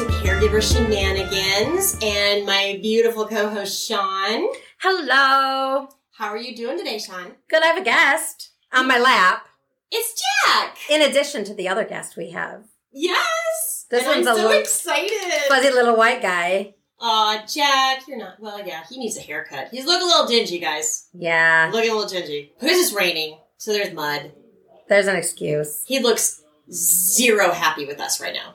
to Caregiver Shenanigans and my beautiful co-host Sean. Hello. How are you doing today, Sean? Good. I have a guest on my lap. It's Jack. In addition to the other guest we have, Yes. This and one's I'm a so little excited. fuzzy little white guy. Aw, Jack, you're not. Well, yeah, he needs a haircut. He's looking a little dingy, guys. Yeah, Looking a little dingy. Because it's raining, so there's mud. there's an excuse. He looks zero happy with us right now.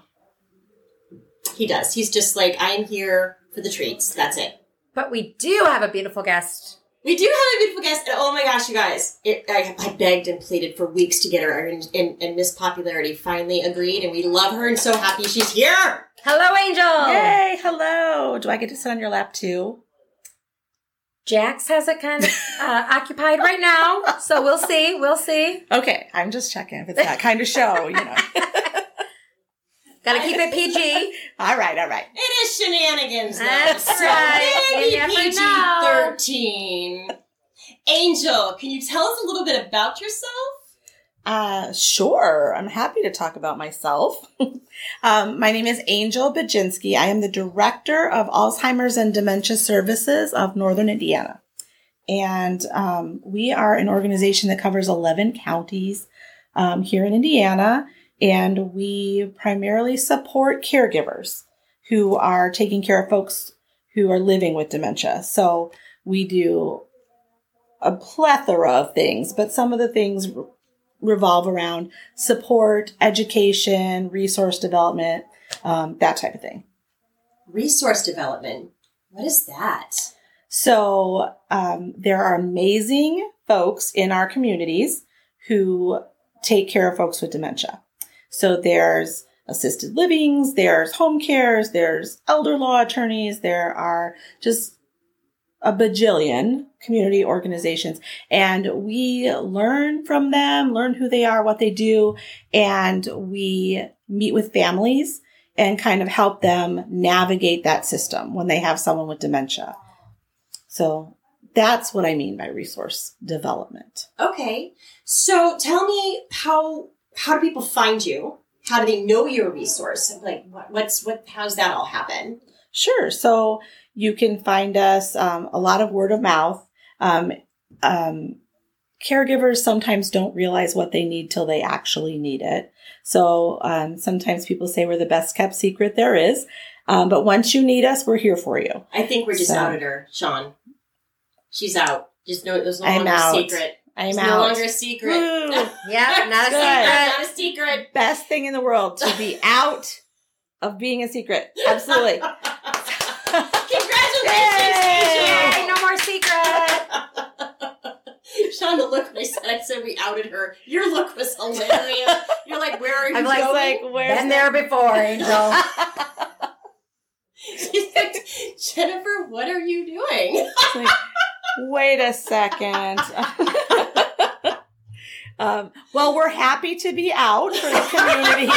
He does. He's just like, I'm here for the treats. That's it. But we do have a beautiful guest. We do have a beautiful guest, and oh my gosh, you guys! It, I, I begged and pleaded for weeks to get her, and, and, and Miss Popularity finally agreed, and we love her and so happy she's here. Hello, Angel. Yay, hello. Do I get to sit on your lap too? Jax has it kind of uh, occupied right now, so we'll see. We'll see. Okay, I'm just checking if it's that kind of show, you know. Got to keep it PG. all right, all right. It is shenanigans. Though, That's so right. maybe PG thirteen. Angel, can you tell us a little bit about yourself? Uh, sure. I'm happy to talk about myself. um, my name is Angel Baginski. I am the director of Alzheimer's and Dementia Services of Northern Indiana. And um, we are an organization that covers 11 counties um, here in Indiana. And we primarily support caregivers who are taking care of folks who are living with dementia. So we do a plethora of things, but some of the things revolve around support, education, resource development, um, that type of thing. Resource development. What is that? So um, there are amazing folks in our communities who take care of folks with dementia. So there's assisted livings, there's home cares, there's elder law attorneys, there are just a bajillion community organizations and we learn from them, learn who they are, what they do, and we meet with families and kind of help them navigate that system when they have someone with dementia. So that's what I mean by resource development. Okay, so tell me how how do people find you? How do they know you're a resource? Like, what, what's what? How's that all happen? Sure. So you can find us um, a lot of word of mouth. Um, um, caregivers sometimes don't realize what they need till they actually need it. So um, sometimes people say we're the best kept secret there is. Um, but once you need us, we're here for you. I think we're just So- outed her, Sean. She's out. Just no, there's no longer a secret. I'm It's out. no longer a secret. Woo. Yeah, not a secret. Not a secret. Best thing in the world to be out of being a secret. Absolutely. Congratulations, Yay, no more secret. Angel. Sean, the look when I said I said we outed her, your look was hilarious. You're like, where are you I'm like, going? like, where's Been there before, Angel. She's like, Jennifer, what are you doing? Like, wait a second. Um, well, we're happy to be out for the community.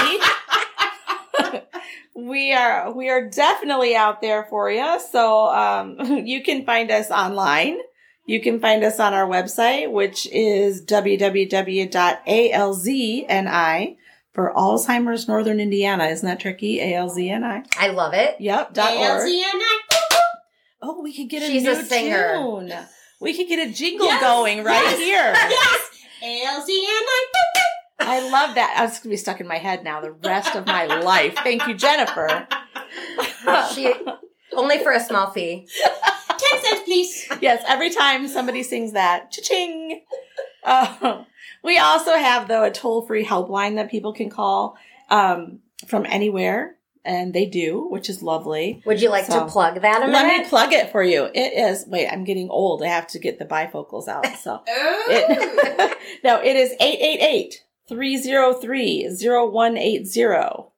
we are we are definitely out there for you. So um, you can find us online. You can find us on our website, which is www.alzni for Alzheimer's Northern Indiana. Isn't that tricky? ALZNI. I love it. Yep. ALZNI. Oh, we could get a She's new a singer. tune. We could get a jingle Yes, going right yes, here. Yes, I love that. That's gonna be stuck in my head now the rest of my life. Thank you, Jennifer. She only for a small fee. Ten cents, please. yes, every time somebody sings that, cha-ching. Uh, we also have though a toll-free helpline that people can call um, from anywhere, and they do, which is lovely. Would you like So, to plug that a Let minute? me plug it for you. It is. Wait, I'm getting old. I have to get the bifocals out. So. It, no, it is 888-303-0180.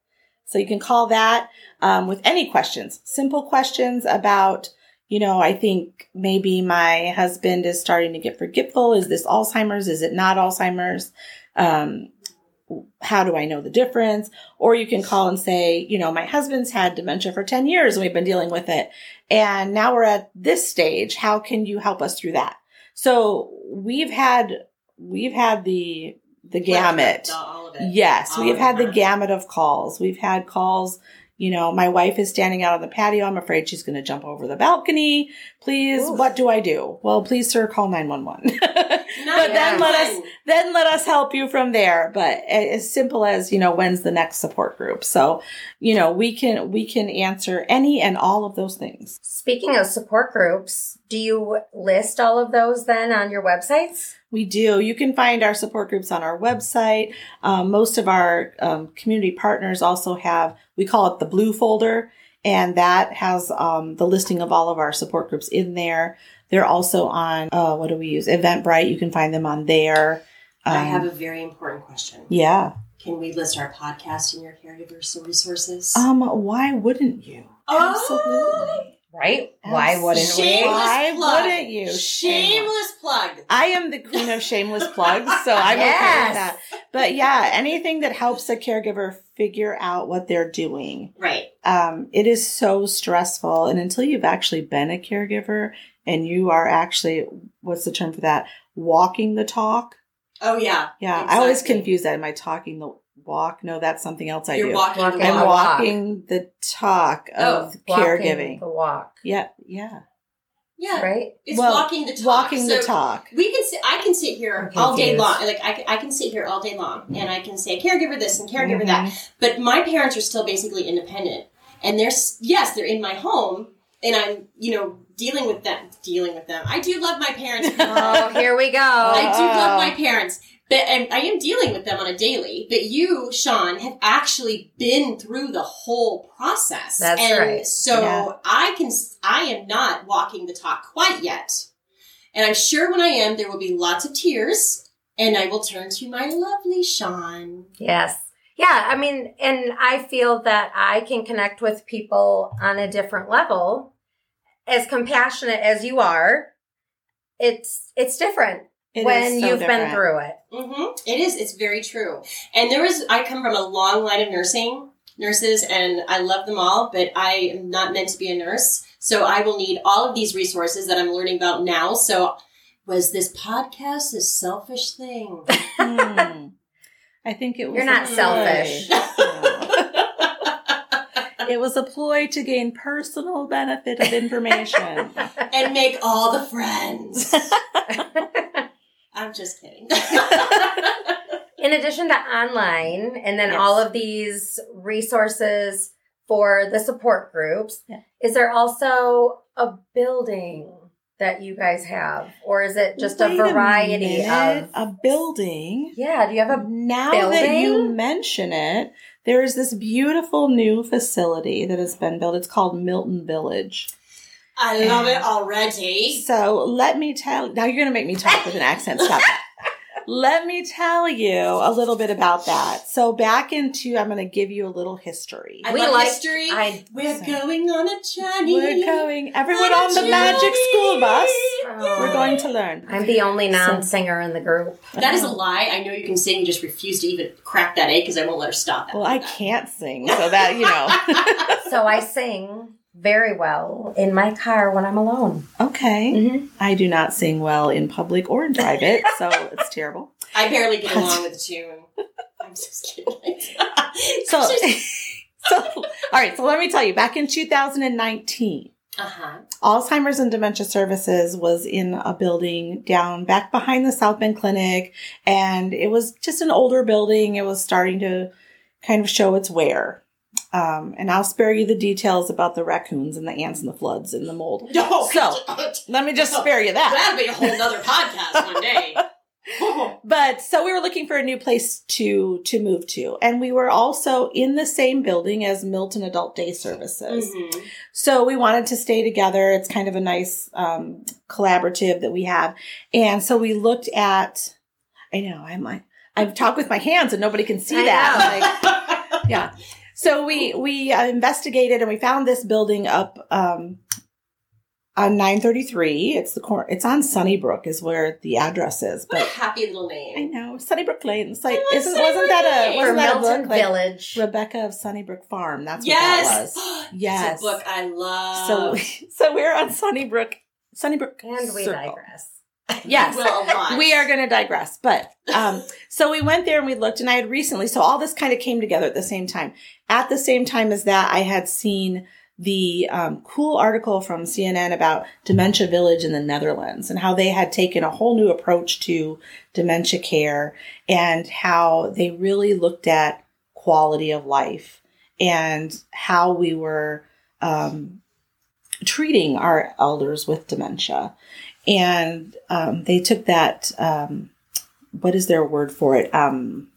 So you can call that um, with any questions, simple questions about, you know, I think maybe my husband is starting to get forgetful. Is this Alzheimer's? Is it not Alzheimer's? Um, how do I know the difference? Or you can call and say, you know, my husband's had dementia for 10 years and we've been dealing with it. And now we're at this stage. How can you help us through that? So we've had, we've had the, the gamut. Yes, All we've had the gamut of calls. We've had calls, You know, my wife is standing out on the patio. I'm afraid she's going to jump over the balcony. Please, Oof. what do I do? Well, please, sir, call 911. Not but then let us then let us help you from there. But as simple as you know when's the next support group? So you know we can we can answer any and all of those things. Speaking of support groups, do you list all of those then on your websites? we do. You can find our support groups on our website. Um, most of our um, community partners also have we call it the blue folder. And that has um, the listing of all of our support groups in there they're also on uh, what do we use Eventbrite you can find them on there I Um, have a very important question. yeah Can we list our podcast in your caregivers resources? um why wouldn't you Oh! absolutely Right? Why wouldn't Shameless we? Why plug. wouldn't you? Shameless plug. I am the queen of shameless plugs, so I'm okay with that. But yeah, anything that helps a caregiver figure out what they're doing. Right. Um, it is so stressful. And until you've actually been a caregiver and you are actually, what's the term for that? Walking the talk. Oh yeah. Yeah. I always confuse that. Am I talking the walk? No, that's something else I You're do. walking, Walking the I'm the walk. walk. walking the talk of Walking caregiving. The walk. Yeah. Yeah. Yeah. Right? It's Well, walking the talk. Walking the talk. We can sit. I can sit here all day long. Like I, can- I can sit here all day long, and I can say caregiver this and caregiver that. Mhm. But my parents are still basically independent, and they're yes, they're in my home, and I'm you know dealing with them, dealing with them. I do love my parents. Oh, here we go. I do love Oh. my parents, but and I am dealing with them on a daily. But you, Sean, have actually been through the whole process. That's and right. So Yeah. I can, I am not walking the talk quite yet, and I'm sure when I am, there will be lots of tears, and I will turn to my lovely Sean. Yes. Yeah, I mean, and I feel that I can connect with people on a different level. As compassionate as you are, it's it's different It when is so you've been through it. hmm It is. It's very true. And there was. I come from a long line of nursing nurses, and I love them all. But I am not meant to be a nurse, so I will need all of these resources that I'm learning about now. So, was this podcast a selfish thing? Hmm. I think it was. You're not a selfish. Ploy. it was a ploy to gain personal benefit of information. and make all the friends. I'm just kidding. In addition to online and then Yes. all of these resources for the support groups, Yeah. is there also a building that you guys have? Or is it just Wait a variety minute, of a building. Yeah, do you have a now that you mention it, there is this beautiful new facility that has been built. It's called Milton Village. I love it already. So let me tell. Now you're going to make me talk with an accent. Stop. Let me tell you a little bit about that. So back into, I'm going to give you a little history. I we like history. I, we're going on a journey. We're going, everyone on on the magic school bus. journey. We're going to learn. I'm the only non-singer in the group. That is a lie. I know you can sing. You just refuse to even crack that egg because I won't let her stop. Well, I can't sing, so that you know. So I sing very well in my car when I'm alone. Okay, Mm-hmm. I do not sing well in public or in private, so it's terrible. I barely get along with the tune. I'm just kidding. So, so all right. So let me tell you. Back in 2019, uh huh. Alzheimer's and Dementia Services was in a building down back behind the South Bend Clinic, and it was just an older building. It was starting to kind of show its wear. Um, and I'll spare you the details about the raccoons and the ants and the floods and the mold. No, So, Let me just spare you that. that'll be a whole nother podcast one day. But so we were looking for a new place to to move to, and we were also in the same building as Milton Adult Day Services. Mhm. So we wanted to stay together. It's kind of a nice um, collaborative that we have, and so we looked at. I know I'm like I've talked with my hands, and nobody can see I that. Like, yeah. So we we uh, investigated and we found this building up um, on 933. It's the cor- It's on Sunnybrook is where the address is, What a but. happy little name. I know Sunnybrook Lane. It's like isn't wasn't that a wasn't that a book like Village. Rebecca of Sunnybrook Farm? That's what Yes. that was. Yes. book I love. So so we're on Sunnybrook Sunnybrook and we Circle. digress. Yes. will we are going to digress. But um, so we went there and we looked, and I had recently, so all this kind of came together at the same time. At the same time as that, I had seen the um, cool article from CNN about Dementia Village in the Netherlands and how they had taken a whole new approach to dementia care and how they really looked at quality of life and how we were um, treating our elders with dementia. And um, they took that, um, what is their word for it? Um,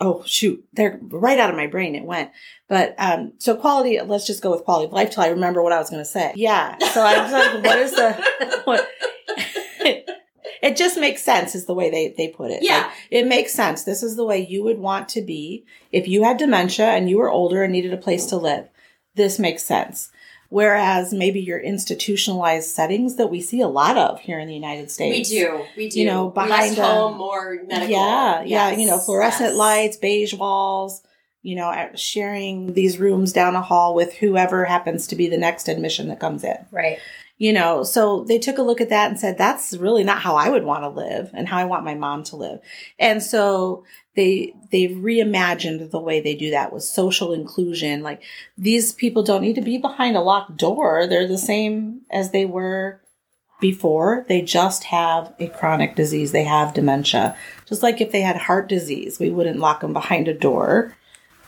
oh, shoot, they're right out of my brain. It went. But um, so quality, let's just go with quality of life till I remember what I was going to say. Yeah. So I was like, what is the, what? it just makes sense is the way they, they put it. Yeah. Like, it makes sense. This is the way you would want to be if you had dementia and you were older and needed a place to live. This makes sense. Whereas maybe your institutionalized settings that we see a lot of here in the United States. we do. We do. You know, Less behind a- home, more medical. Yeah, yeah, you know, fluorescent yes. lights, beige walls, you know, uh, sharing these rooms down a hall with whoever happens to be the next admission that comes in. Right. You know, so they took a look at that and said, that's really not how I would want to live and how I want my mom to live. And so they, they reimagined the way they do that with social inclusion. Like these people don't need to be behind a locked door. They're the same as they were before. They just have a chronic disease. They have dementia. Just like if they had heart disease, we wouldn't lock them behind a door.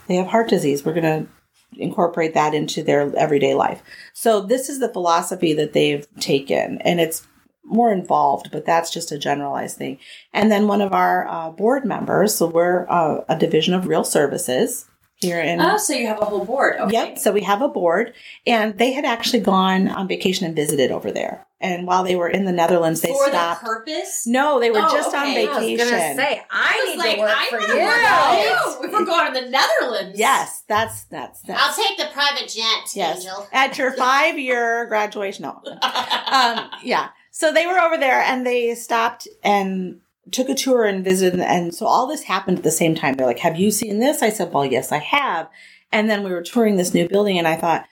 They have heart disease. We're going to incorporate that into their everyday life. So this is the philosophy that they've taken and it's more involved, but that's just a generalized thing. And then one of our uh, board members, so we're uh, a division of REAL Services here in Oh, so you have a whole board. Okay. Yep. So we have a board, and they had actually gone on vacation and visited over there. And while they were in the Netherlands, they For stopped. the purpose. no, they were Oh, just on okay. I was gonna say I, I need like, to work I for you. work out you. We're going to the Netherlands. Yes, that's that's that's. I'll take the private jet, yes, Angel. at your five year graduation. No. um, yeah. So they were over there and they stopped and took a tour and visited. And so all this happened at the same time. They're like, Have you seen this? I said, Well, yes, I have. And then we were touring this new building and I thought,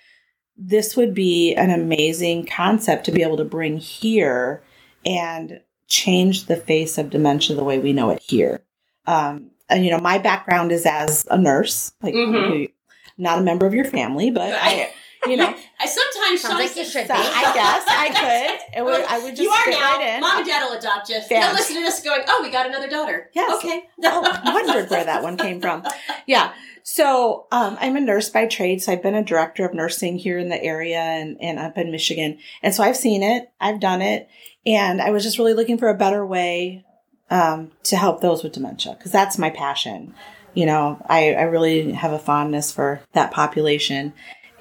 this would be an amazing concept to be able to bring here and change the face of dementia the way we know it here. Um, and you know, my background is as a nurse, like Mhm. not a member of your family, but I, you know, I sometimes Sounds like you should be. I guess I could. It would, I would just you are now. right in. Mom and Dad will adopt you. They'll listen to this going, "Oh, we got another daughter." Yes. Okay. oh, wondered where that one came from. Yeah. So um, I'm a nurse by trade. So I've been a director of nursing here in the area and, and up in Michigan. And so I've seen it, I've done it. And I was just really looking for a better way um, to help those with dementia because that's my passion. You know, I, I really have a fondness for that population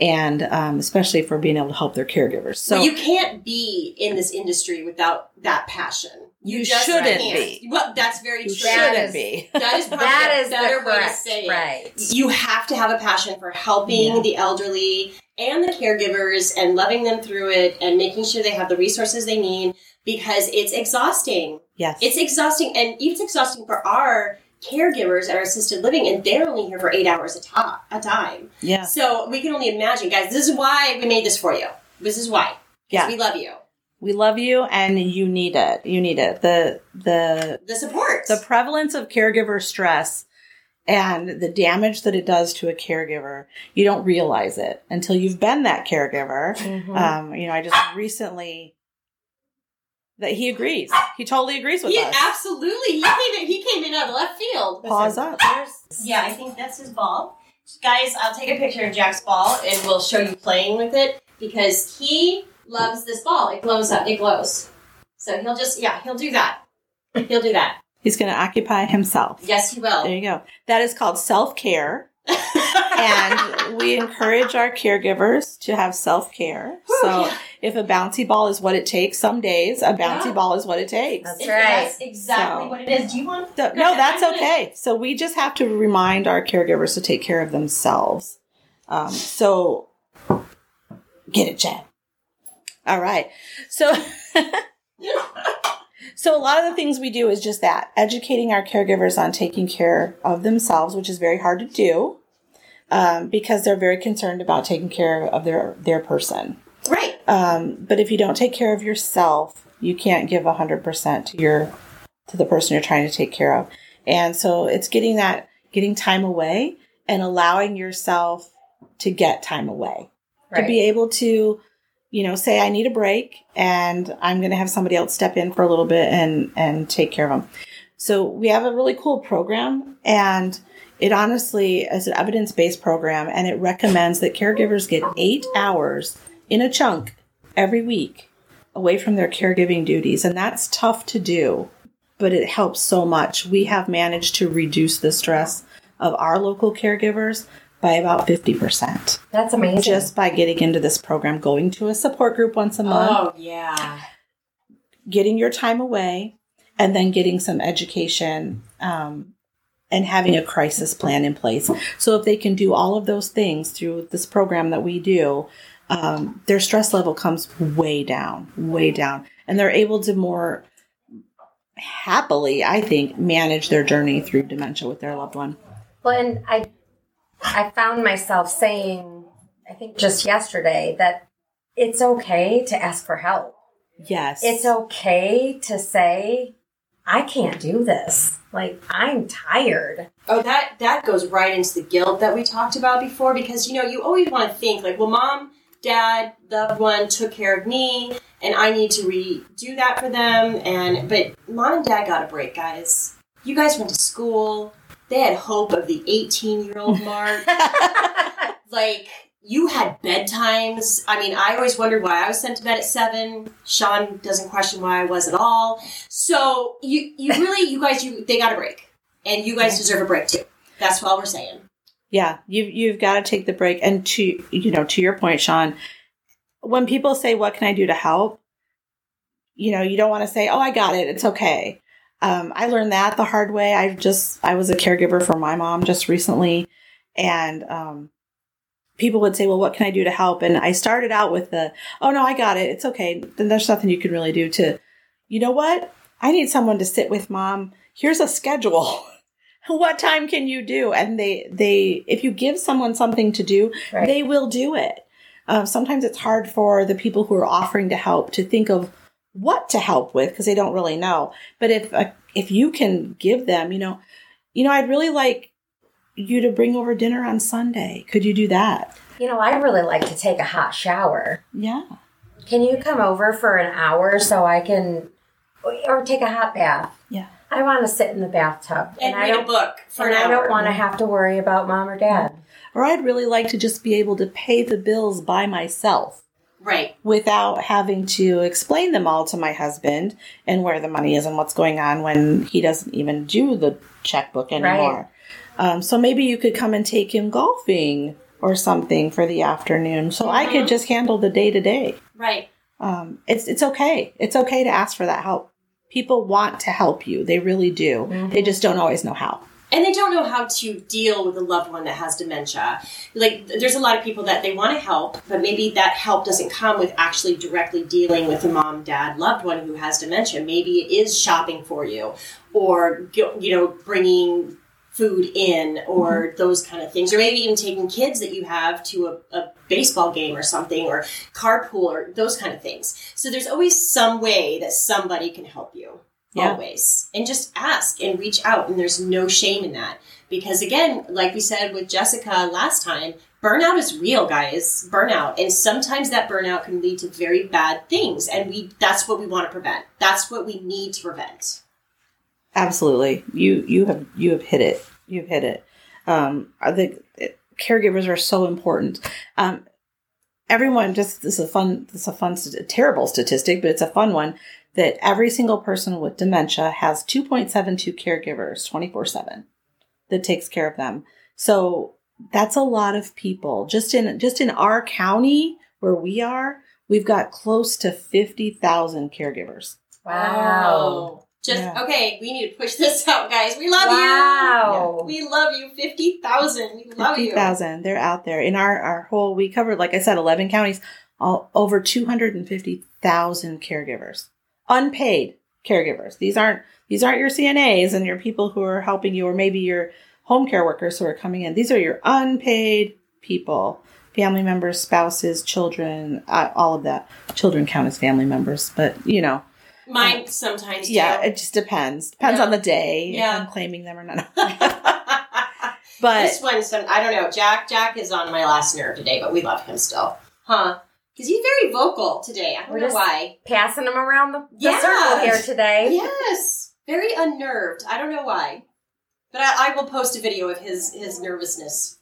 and um, especially for being able to help their caregivers. So well, you can't be in this industry without that passion. You just shouldn't be. Well, that's very you true. That shouldn't is- be. that is probably That a is better way to say it. right. You have to have a passion for helping Yeah. the elderly and the caregivers and loving them through it and making sure they have the resources they need because it's exhausting. Yes. It's exhausting and it's exhausting for our caregivers at our assisted living and they're only here for eight hours a, to- a time. yeah. So we can only imagine, guys, this is why we made this for you. This is why. Yeah. We love you. We love you and you need it. You need it. The the The support. the prevalence of caregiver stress and the damage that it does to a caregiver, you don't realize it until you've been that caregiver. Mhm. Um, you know, I just recently that he agrees. He totally agrees with he us. absolutely he came in he came in out of left field. Pause up. Yeah, I think that's his ball. Guys, I'll take a picture of Jack's ball and we'll show you playing with it because he loves this ball. It glows up. It glows. So he'll just yeah, he'll do that. He'll do that. He's going to occupy himself. Yes, he will. There you go. That is called self care. and we encourage our caregivers to have self care. So yeah. if a bouncy ball is what it takes, some days a bouncy Yeah. ball is what it takes. That's right. That's exactly So- what it is. Do you want? So, Go no, that's okay. So we just have to remind our caregivers to take care of themselves. Um, so get it, Jen. All right. So, so a lot of the things we do is just that educating our caregivers on taking care of themselves, which is very hard to do um, because they're very concerned about taking care of their their person. Right. Um, but if you don't take care of yourself, You can't give 100% to your to the person you're trying to take care of. And so it's getting that getting time away and allowing yourself to get time away. Right. To be able to you know, say I need a break and I'm going to have somebody else step in for a little bit and and take care of them. So we have a really cool program and it honestly is an evidence-based program and it recommends that caregivers get 8 hours in a chunk every week away from their caregiving duties and that's tough to do, but it helps so much. We have managed to reduce the stress of our local caregivers by about 50% That's amazing. just by getting into this program, going to a support group once a month, Oh yeah. getting your time away, and then getting some education um, and having a crisis plan in place. So if they can do all of those things through this program that we do, um, their stress level comes way down, way down, and they're able to more happily, I think, manage their journey through dementia with their loved one. Well, and I, I found myself saying, I think just yesterday, that it's okay to ask for help. Yes, It's okay to say, I can't do this. Like, I'm tired. Oh, that that goes right into the guilt that we talked about before because you know you always want to think like, well, mom, dad, loved one took care of me, and I need to redo that for them. And but mom and dad got a break, guys. You guys went to school. They had hope of the eighteen-year-old mark. like you had bedtimes. I mean, I always wondered why I was sent to bed at seven. Sean doesn't question why I was at all. So you you really you guys you they got a break, and you guys deserve a break too. That's all we're saying. Yeah, you you've got to take the break. And to you know, to your point, Sean, when people say, "What can I do to help?" You know, you don't want to say, "Oh, I got it. It's okay." Um, I learned that the hard way. I just I was a caregiver for my mom just recently, and um, people would say, "Well, what can I do to help?" And I started out with the, "Oh no, I got it. It's okay." Then there's nothing you can really do to, you know what? I need someone to sit with mom. Here's a schedule. what time can you do? And they they if you give someone something to do, Right. they will do it. Um, sometimes it's hard for the people who are offering to help to think of what to help with because they don't really know. But if uh, if you can give them, you know, you know, I'd really like you to bring over dinner on Sunday. Could you do that? You know, I really like to take a hot shower. Yeah. Can you come over for an hour so I can, or take a hot bath? Yeah. I want to sit in the bathtub, And, I read a don't. book for And an I hour. don't want to have to worry about mom or dad. Or I'd really like to just be able to pay the bills by myself. Right. without having to explain them all to my husband and where the money is and what's going on when he doesn't even do the checkbook anymore. Um, so maybe you could come and take him golfing or something for the afternoon, so I could just handle the day to day. Right. Um, It's it's okay. It's okay to ask for that help. People want to help you. They really do. They just don't always know how. and they don't know how to deal with a loved one that has dementia. Like, there's a lot of people that they want to help, but maybe that help doesn't come with actually directly dealing with a mom, dad, loved one who has dementia. Maybe it is shopping for you, or you know, bringing food in, or mm-hmm. those kind of things, or maybe even taking kids that you have to a, a baseball game or something, or carpool, or those kind of things. So there's always some way that somebody can help you. Yeah. always. And just ask and reach out and there's no shame in that. Because again like we said with jessica last time burnout is real guys. Burnout. And sometimes that burnout can lead to very bad things and we that's what we want to prevent. That's what we need to prevent Absolutely. You you have you have hit it. You've hit it. Um, I think it- caregivers are so important. Um, everyone just this is a fun this is a fun st- terrible statistic, but it's a fun one that every single person with dementia has 2.72 caregivers 24/7 that takes care of them. So that's a lot of people. Just in just in our county where we are, we've got close to 50,000 caregivers. Wow. Just Yeah. okay we need to push this out guys we love you. Wow. you we love you 50000 we love you 50,000. They're out there. In our, our whole, we covered, like I said, 11 counties, all, over 250,000 caregivers. Unpaid caregivers. These aren't, these aren't your CNAs and your people who are helping you or maybe your home care workers who are coming in. These are your unpaid people. Family members, spouses, children, uh, all of that. Children count as family members, but you know, Mine sometimes. do. Yeah, it just depends. Depends Yeah. on the day Yeah. if I'm claiming them or not. but this one, some I don't know. Jack, Jack is on my last nerve today, but we love him still, huh? Because he's very vocal today. I don't We're know just- why. Passing them around the, the Yeah. circle here today. Yes, very unnerved. I don't know why, but I, I will post a video of his his nervousness.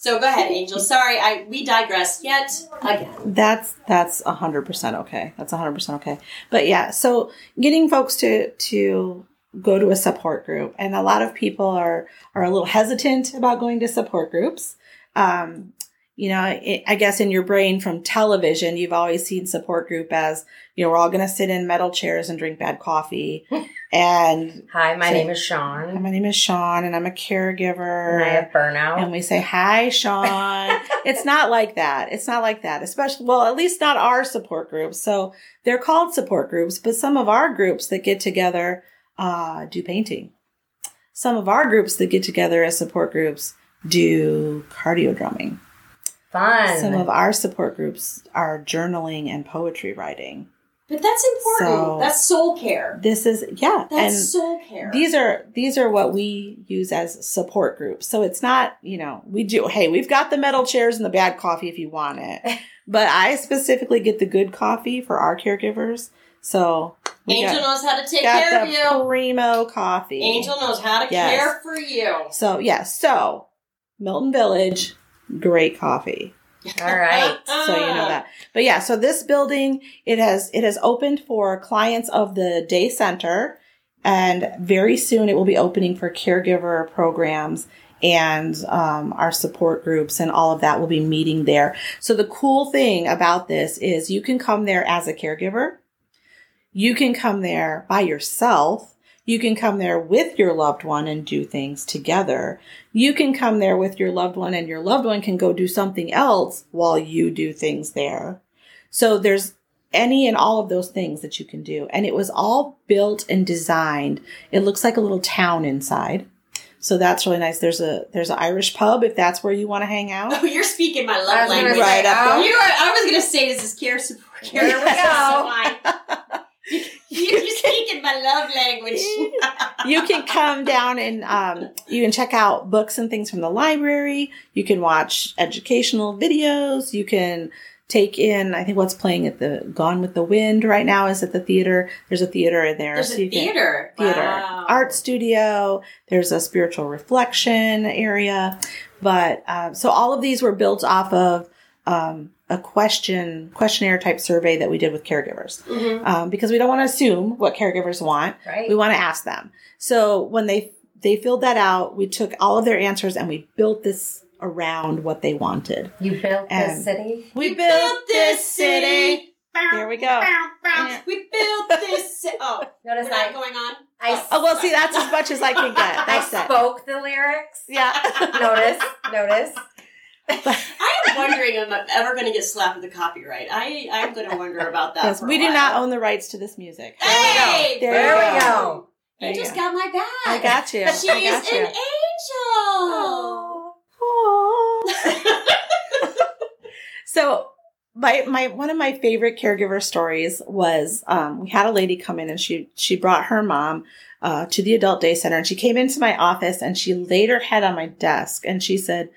So go ahead, Angel. Sorry, I we digress yet again. that's that's hundred percent okay. That's hundred percent okay. But yeah, so getting folks to to go to a support group, and a lot of people are are a little hesitant about going to support groups. Um, you know, it, I guess in your brain from television, you've always seen support group as you know we're all going to sit in metal chairs and drink bad coffee, and Hi, my So- name is Sean. my name is Sean, and I'm a caregiver. And I have burnout. and we say hi sean. It's not like that. It's not like that. Especially well at least not our support groups. So they're called support groups but some of our groups that get together uh, do painting. Some of our groups that get together as support groups do cardio drumming Fun. some of our support groups are journaling and poetry writing But that's important. So- that's soul care. this is yeah That's and soul care. these are these are what we use as support groups so it's not you know we do hey we've got the metal chairs and the bad coffee if you want it but i specifically get the good coffee for our caregivers so we Angel got, knows how to take got care of you. primo coffee Angel knows how to Yes. care for you. so yeah so milton village great coffee. All right. so you know that. But yeah so this building it has it has opened for clients of the day center and very soon it will be opening for caregiver programs and um, our support groups and all of that will be meeting there. So the cool thing about this is you can come there as a caregiver. You can come there by yourself you can come there with your loved one and do things together you can come there with your loved one and your loved one can go do something else while you do things there. So there's any and all of those things that you can do. And it was all built and designed. It looks like a little town inside. So that's really nice. There's a there's an Irish pub if that's where you want to hang out. Oh, you're speaking my love was language. Right up there. You are, I was going to say this is care support. Care There we go. you, you're speaking my love language. you can come down and um, you can check out books and things from the library. You can watch educational videos. You can take in, I think what's playing at the Gone with the Wind right now is at the theater. There's a theater in there. There's so a you can- theater. theater, Wow. art studio. There's a spiritual reflection area, but uh, so all of these were built off of um, a question questionnaire type survey that we did with caregivers Mhm. um, because we don't want to assume what caregivers want. Right. We want to ask them. So when they they filled that out, we took all of their answers and we built this around what they wanted. you built And- this city. We You built this city. There we go. We built this. ci- Oh, Notice we're not I, going on. I, Oh well, see that's as much as I can get. I That's it. spoke the lyrics. Yeah. Notice. Notice. I am wondering if I'm ever going to get slapped with the copyright. I I'm going to wonder about that. Yes, for a we do not own the rights to this music. Hey, There There you we go. go. You There just go. got my back. I got you. She's I got you. an angel. Aw. so my my one of my favorite caregiver stories was um, we had a lady come in and she she brought her mom uh, to the adult day center and she came into my office and she laid her head on my desk and she said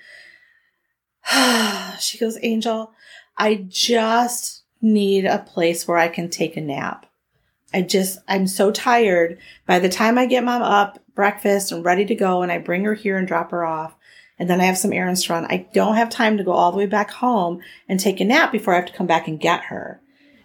she goes angel i just need a place where i can take a nap i just i'm so tired by the time i get mom up breakfast and ready to go and i bring her here and drop her off and then I have some errands to run. I don't have time to go all the way back home and take a nap before I have to come back and get her.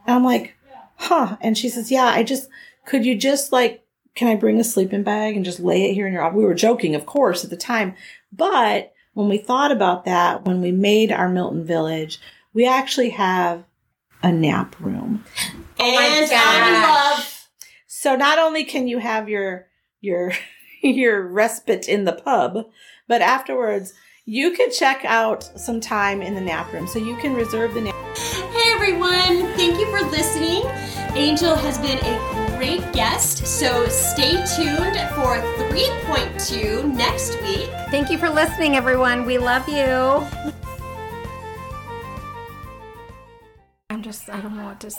And I'm like, huh. And she says, yeah, I just, could you just like, can I bring a sleeping bag and just lay it here in your office? We were joking, of course, at the time. But when we thought about that, when we made our Milton Village, we actually have a nap room. Oh my and I'm in gosh. love. So not only can you have your, your, your respite in the pub, but afterwards you could check out some time in the nap room. So you can reserve the nap. Hey everyone, thank you for listening. Angel has been a great guest, so stay tuned for 3.2 next week. Thank you for listening, everyone. We love you. I'm just, I don't know what to say.